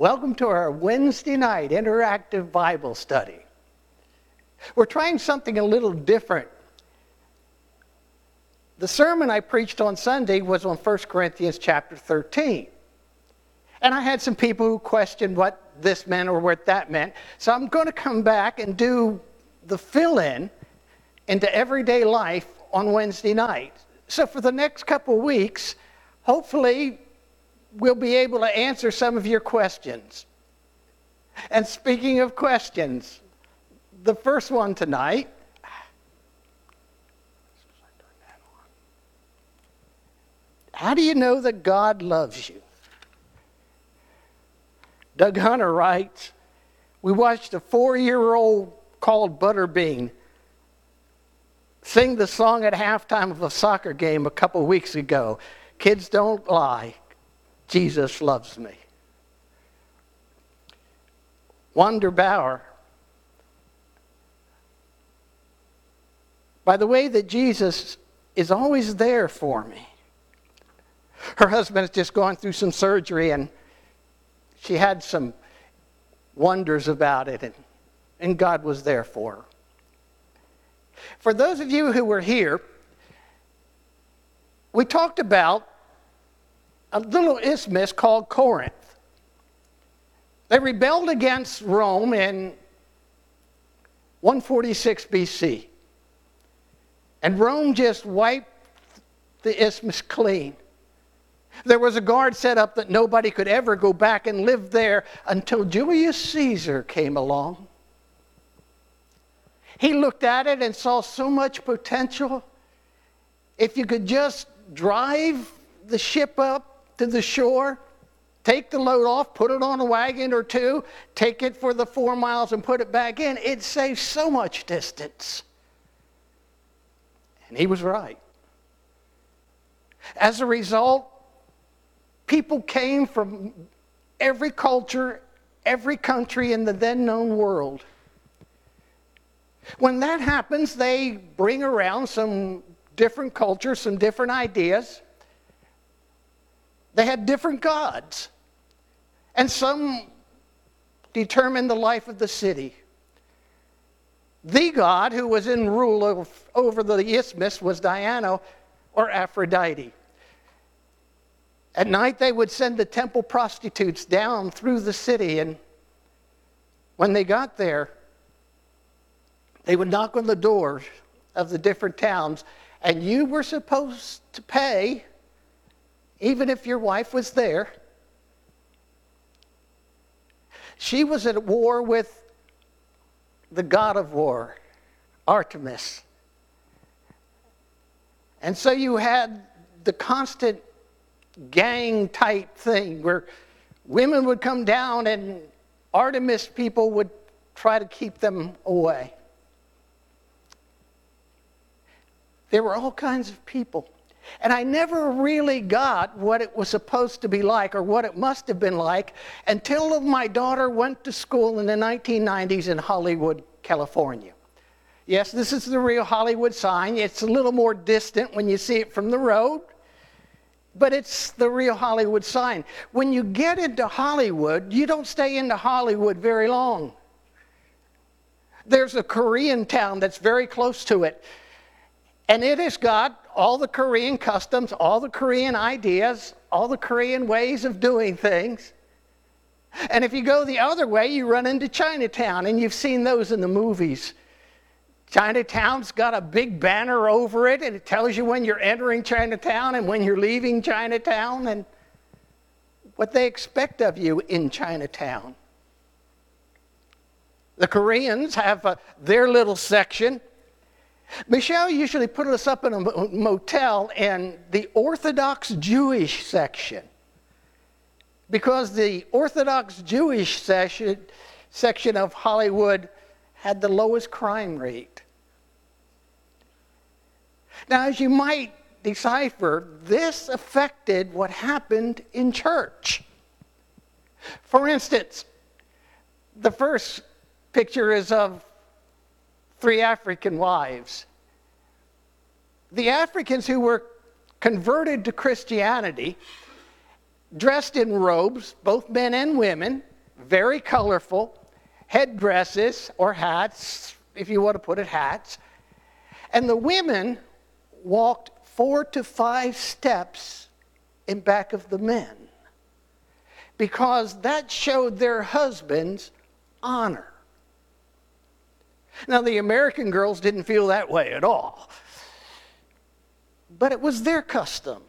Welcome to our Wednesday night interactive Bible study. We're trying something a little different. The sermon I preached on Sunday was on 1 Corinthians chapter 13. And I had some people who questioned what this meant or what that meant. So I'm going to come back and do the fill in into everyday life on Wednesday night. So for the next couple weeks, hopefully we'll be able to answer some of your questions. And speaking of questions, the first one tonight. How do you know that God loves you? Doug Hunter writes We watched a four year old called Butterbean sing the song at halftime of a soccer game a couple weeks ago. Kids don't lie. Jesus loves me. Wanda Bauer. By the way, that Jesus is always there for me. Her husband has just gone through some surgery and she had some wonders about it, and, and God was there for her. For those of you who were here, we talked about a little isthmus called Corinth. They rebelled against Rome in 146 BC. And Rome just wiped the isthmus clean. There was a guard set up that nobody could ever go back and live there until Julius Caesar came along. He looked at it and saw so much potential. If you could just drive the ship up to the shore, take the load off, put it on a wagon or two, take it for the four miles and put it back in, it saves so much distance. And he was right. As a result, people came from every culture, every country in the then known world. When that happens, they bring around some different cultures, some different ideas. They had different gods. And some determined the life of the city. The god who was in rule of, over the isthmus was Diana or Aphrodite. At night, they would send the temple prostitutes down through the city, and when they got there, they would knock on the doors of the different towns, and you were supposed to pay, even if your wife was there. She was at war with the god of war, Artemis. And so you had the constant gang type thing where women would come down and Artemis people would try to keep them away. There were all kinds of people. And I never really got what it was supposed to be like or what it must have been like until my daughter went to school in the 1990s in Hollywood, California. Yes, this is the real Hollywood sign. It's a little more distant when you see it from the road but it's the real Hollywood sign. When you get into Hollywood, you don't stay into Hollywood very long. There's a Korean town that's very close to it, and it has got all the Korean customs, all the Korean ideas, all the Korean ways of doing things. And if you go the other way, you run into Chinatown, and you've seen those in the movies. Chinatown's got a big banner over it, and it tells you when you're entering Chinatown and when you're leaving Chinatown and what they expect of you in Chinatown. The Koreans have uh, their little section. Michelle usually put us up in a motel in the Orthodox Jewish section because the Orthodox Jewish section, section of Hollywood had the lowest crime rate. Now, as you might decipher, this affected what happened in church. For instance, the first picture is of three African wives. The Africans who were converted to Christianity, dressed in robes, both men and women, very colorful, headdresses or hats, if you want to put it, hats. And the women walked four to five steps in back of the men because that showed their husbands honor. Now, the American girls didn't feel that way at all, but it was their custom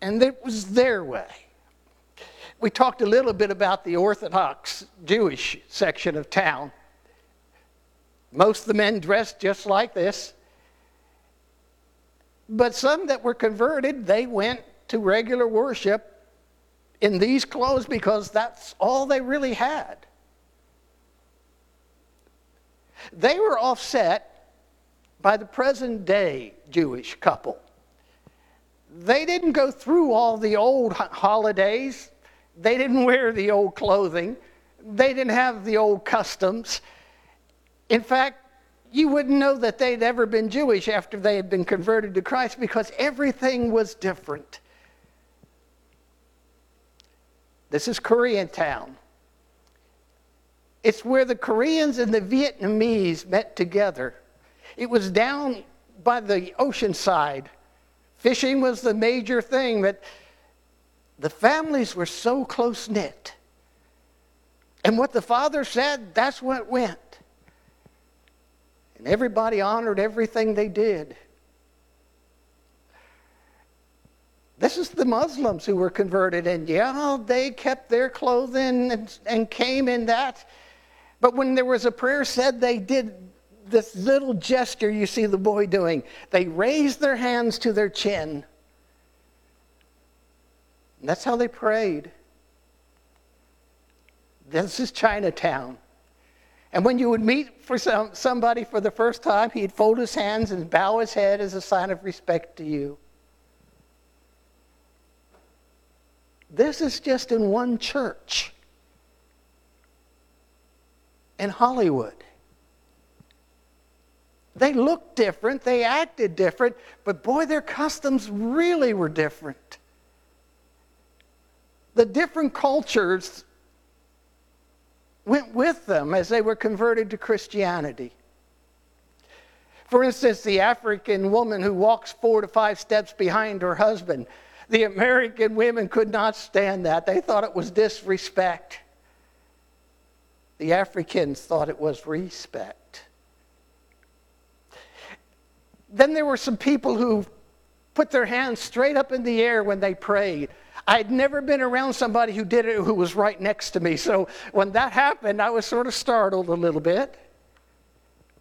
and it was their way. We talked a little bit about the Orthodox Jewish section of town. Most of the men dressed just like this. But some that were converted, they went to regular worship in these clothes because that's all they really had. They were offset by the present day Jewish couple. They didn't go through all the old holidays, they didn't wear the old clothing, they didn't have the old customs. In fact, you wouldn't know that they'd ever been Jewish after they had been converted to Christ because everything was different. This is Koreatown. It's where the Koreans and the Vietnamese met together. It was down by the ocean side. Fishing was the major thing, but the families were so close knit. And what the father said, that's what went. And everybody honored everything they did. This is the Muslims who were converted, and yeah, they kept their clothing and, and came in that. But when there was a prayer said, they did this little gesture you see the boy doing. They raised their hands to their chin. And that's how they prayed. This is Chinatown. And when you would meet for some, somebody for the first time, he'd fold his hands and bow his head as a sign of respect to you. This is just in one church in Hollywood. They looked different, they acted different, but boy, their customs really were different. The different cultures went with them as they were converted to Christianity. For instance, the African woman who walks four to five steps behind her husband, the American women could not stand that. They thought it was disrespect. The Africans thought it was respect. Then there were some people who put their hands straight up in the air when they prayed. I'd never been around somebody who did it who was right next to me. So when that happened, I was sort of startled a little bit.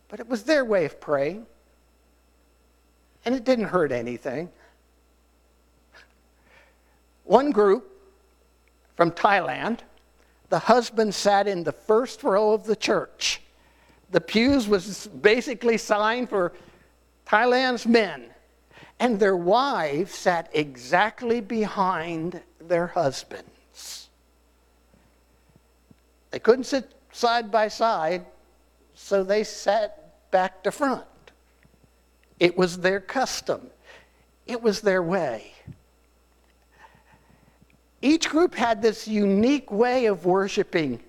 But it was their way of praying. And it didn't hurt anything. One group from Thailand, the husband sat in the first row of the church. The pews was basically signed for Thailand's men and their wives sat exactly behind their husbands. They couldn't sit side by side, so they sat back to front. It was their custom, it was their way. Each group had this unique way of worshiping.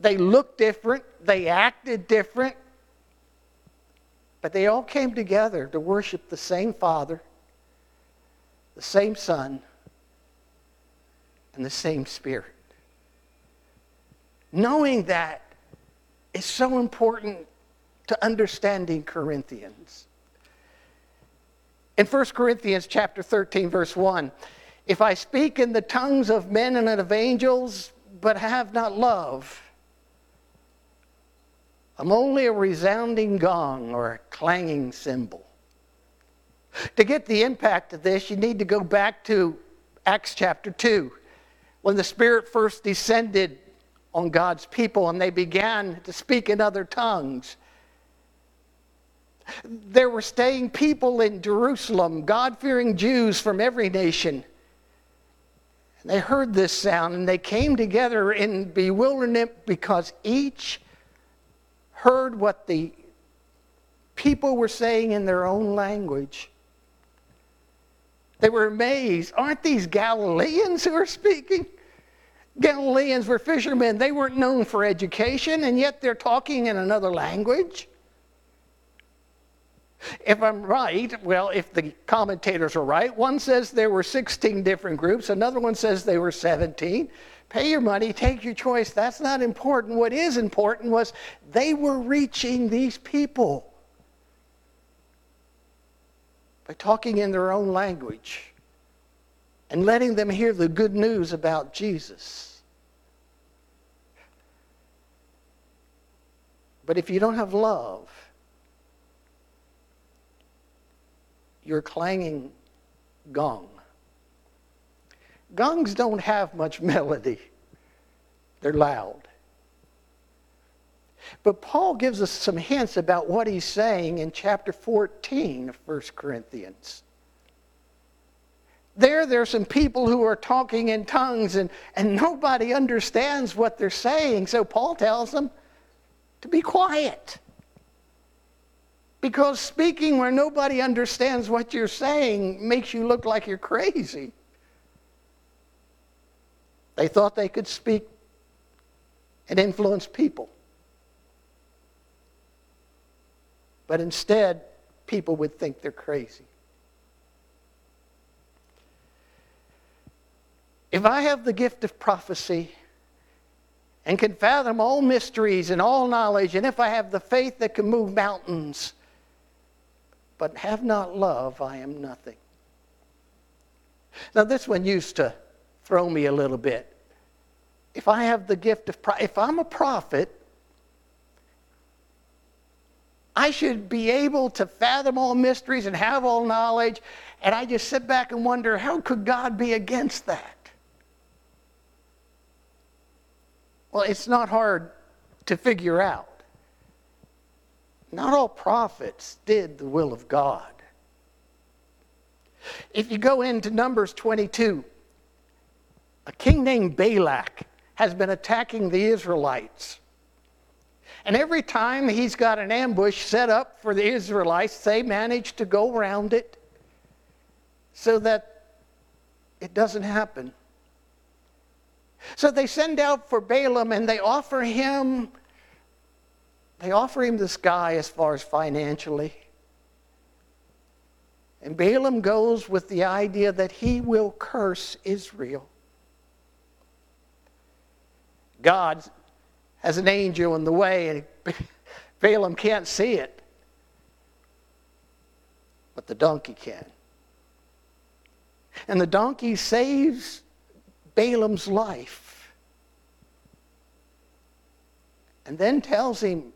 They looked different, they acted different, but they all came together to worship the same Father, the same Son, and the same Spirit. Knowing that is so important to understanding Corinthians. In 1 Corinthians chapter 13 verse 1, if I speak in the tongues of men and of angels but have not love, I'm only a resounding gong or a clanging cymbal. To get the impact of this, you need to go back to Acts chapter 2, when the Spirit first descended on God's people and they began to speak in other tongues. There were staying people in Jerusalem, God fearing Jews from every nation. And they heard this sound and they came together in bewilderment because each heard what the people were saying in their own language. They were amazed. Aren't these Galileans who are speaking? Galileans were fishermen. They weren't known for education, and yet they're talking in another language. If I'm right, well, if the commentators are right, one says there were 16 different groups, another one says they were 17. Pay your money, take your choice. That's not important. What is important was they were reaching these people by talking in their own language and letting them hear the good news about Jesus. But if you don't have love, you're clanging gong. Gongs don't have much melody, they're loud. But Paul gives us some hints about what he's saying in chapter 14 of 1 Corinthians. There, there are some people who are talking in tongues and, and nobody understands what they're saying. So Paul tells them to be quiet. Because speaking where nobody understands what you're saying makes you look like you're crazy. They thought they could speak and influence people. But instead, people would think they're crazy. If I have the gift of prophecy and can fathom all mysteries and all knowledge, and if I have the faith that can move mountains, but have not love, I am nothing. Now, this one used to throw me a little bit. If I have the gift of, pro- if I'm a prophet, I should be able to fathom all mysteries and have all knowledge, and I just sit back and wonder, how could God be against that? Well, it's not hard to figure out. Not all prophets did the will of God. If you go into Numbers 22, a king named Balak has been attacking the Israelites. And every time he's got an ambush set up for the Israelites, they manage to go around it so that it doesn't happen. So they send out for Balaam and they offer him they offer him the sky as far as financially. And Balaam goes with the idea that he will curse Israel. God has an angel in the way, and Balaam can't see it. But the donkey can. And the donkey saves Balaam's life. And then tells him,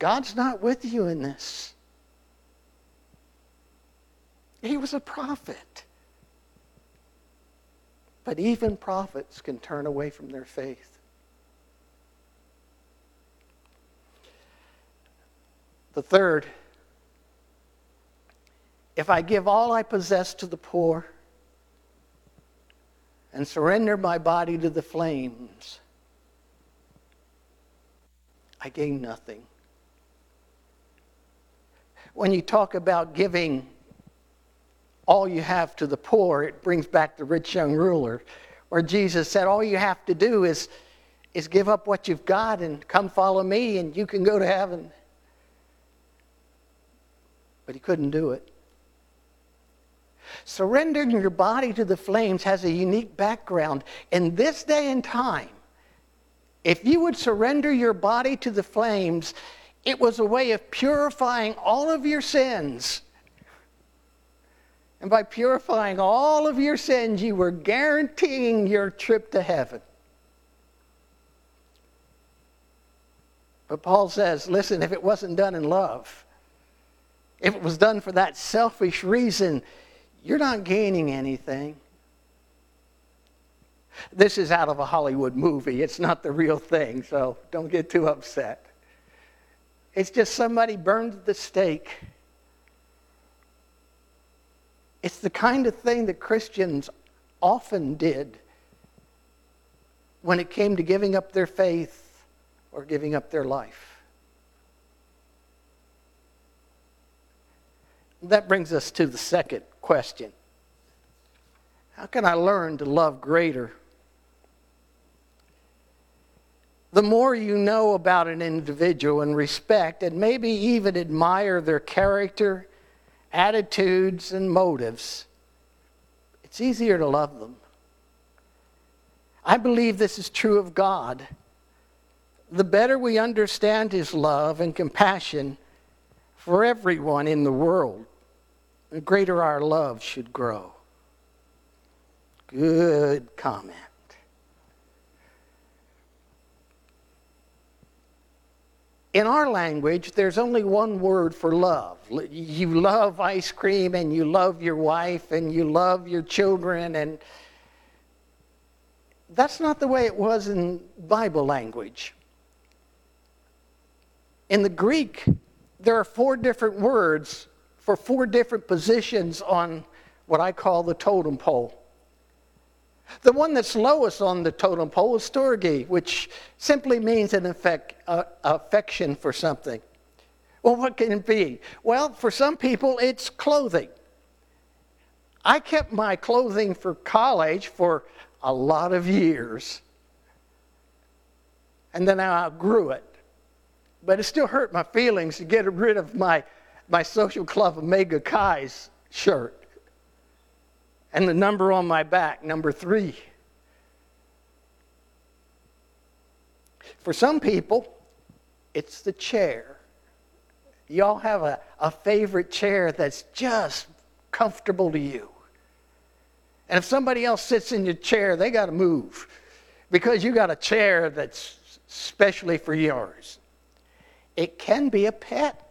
God's not with you in this. He was a prophet. But even prophets can turn away from their faith. The third, if I give all I possess to the poor and surrender my body to the flames, I gain nothing when you talk about giving all you have to the poor, it brings back the rich young ruler, where Jesus said, All you have to do is, is give up what you've got and come follow me, and you can go to heaven. But he couldn't do it. Surrendering your body to the flames has a unique background. In this day and time, if you would surrender your body to the flames, it was a way of purifying all of your sins. And by purifying all of your sins, you were guaranteeing your trip to heaven. But Paul says, listen, if it wasn't done in love, if it was done for that selfish reason, you're not gaining anything. This is out of a Hollywood movie. It's not the real thing, so don't get too upset. It's just somebody burned the stake. It's the kind of thing that Christians often did when it came to giving up their faith or giving up their life. That brings us to the second question How can I learn to love greater? The more you know about an individual and respect and maybe even admire their character, attitudes, and motives, it's easier to love them. I believe this is true of God. The better we understand His love and compassion for everyone in the world, the greater our love should grow. Good comment. In our language, there's only one word for love. You love ice cream and you love your wife and you love your children and that's not the way it was in Bible language. In the Greek, there are four different words for four different positions on what I call the totem pole. The one that's lowest on the totem pole is storge, which simply means an effect, uh, affection for something. Well, what can it be? Well, for some people, it's clothing. I kept my clothing for college for a lot of years, and then I outgrew it. But it still hurt my feelings to get rid of my, my social club Omega Chi's shirt and the number on my back, number three. For some people, it's the chair. Y'all have a, a favorite chair that's just comfortable to you. And if somebody else sits in your chair, they got to move because you got a chair that's specially for yours. It can be a pet.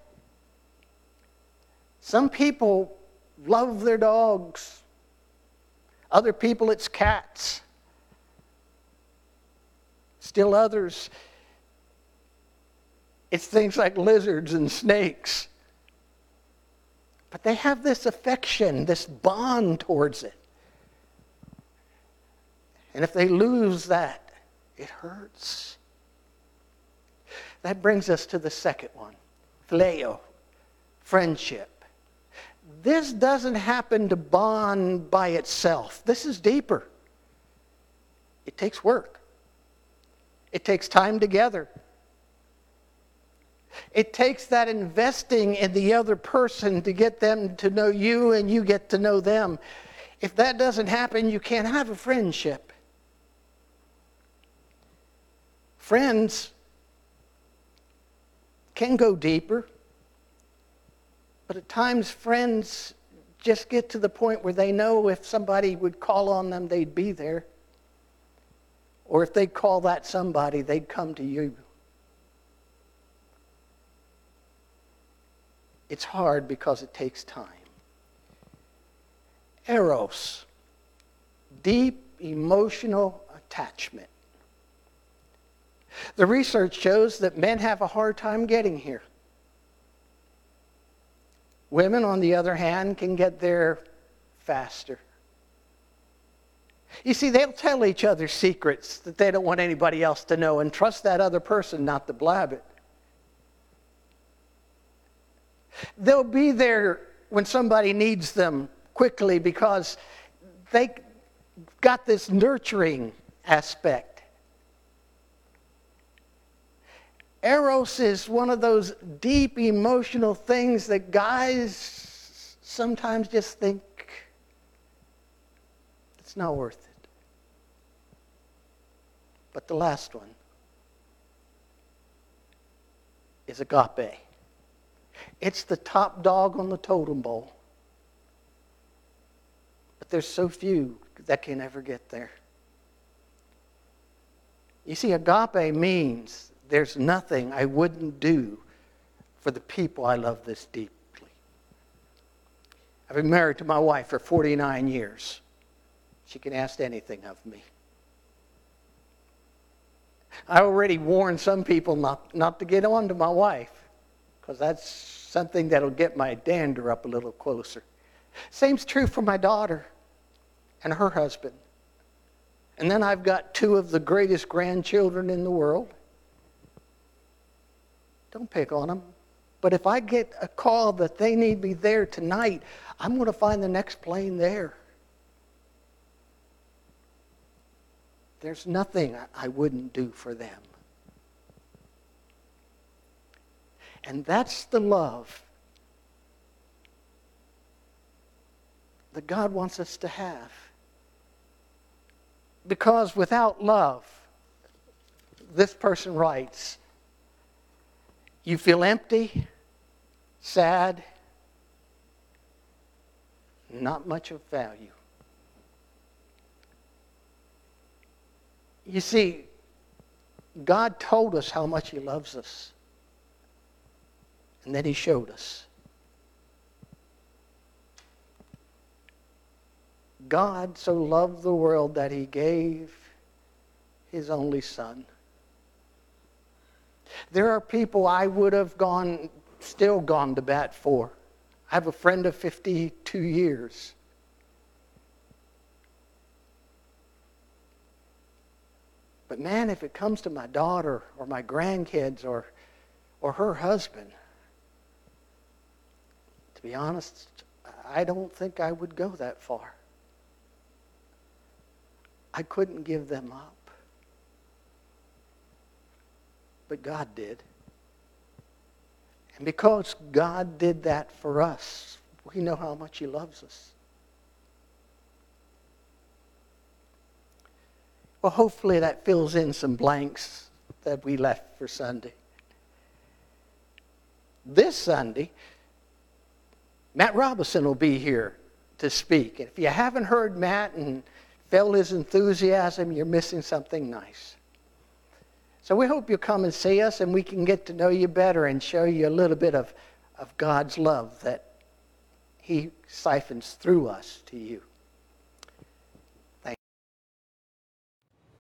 Some people love their dogs. Other people, it's cats. Still others, it's things like lizards and snakes. But they have this affection, this bond towards it. And if they lose that, it hurts. That brings us to the second one phileo, friendship this doesn't happen to bond by itself. This is deeper. It takes work, it takes time together. It takes that investing in the other person to get them to know you and you get to know them. If that doesn't happen, you can't have a friendship. Friends can go deeper. But at times, friends just get to the point where they know if somebody would call on them, they'd be there. Or if they'd call that somebody, they'd come to you. It's hard because it takes time. Eros, deep emotional attachment. The research shows that men have a hard time getting here. Women, on the other hand, can get there faster. You see, they'll tell each other secrets that they don't want anybody else to know and trust that other person not to blab it. They'll be there when somebody needs them quickly because they got this nurturing aspect. Eros is one of those deep emotional things that guys sometimes just think it's not worth it. But the last one is agape. It's the top dog on the totem pole. But there's so few that can ever get there. You see, agape means there's nothing I wouldn't do for the people I love this deeply. I've been married to my wife for 49 years. She can ask anything of me. I already warned some people not, not to get on to my wife because that's something that'll get my dander up a little closer. Same's true for my daughter and her husband. And then I've got two of the greatest grandchildren in the world. Don't pick on them. But if I get a call that they need me there tonight, I'm going to find the next plane there. There's nothing I wouldn't do for them. And that's the love that God wants us to have. Because without love, this person writes, you feel empty, sad, not much of value. You see, God told us how much He loves us, and then He showed us. God so loved the world that He gave His only Son. There are people I would have gone, still gone to bat for. I have a friend of 52 years. But man, if it comes to my daughter or my grandkids or, or her husband, to be honest, I don't think I would go that far. I couldn't give them up. But God did. And because God did that for us, we know how much He loves us. Well, hopefully that fills in some blanks that we left for Sunday. This Sunday, Matt Robinson will be here to speak. And if you haven't heard Matt and felt his enthusiasm, you're missing something nice. So we hope you'll come and see us and we can get to know you better and show you a little bit of, of God's love that He siphons through us to you.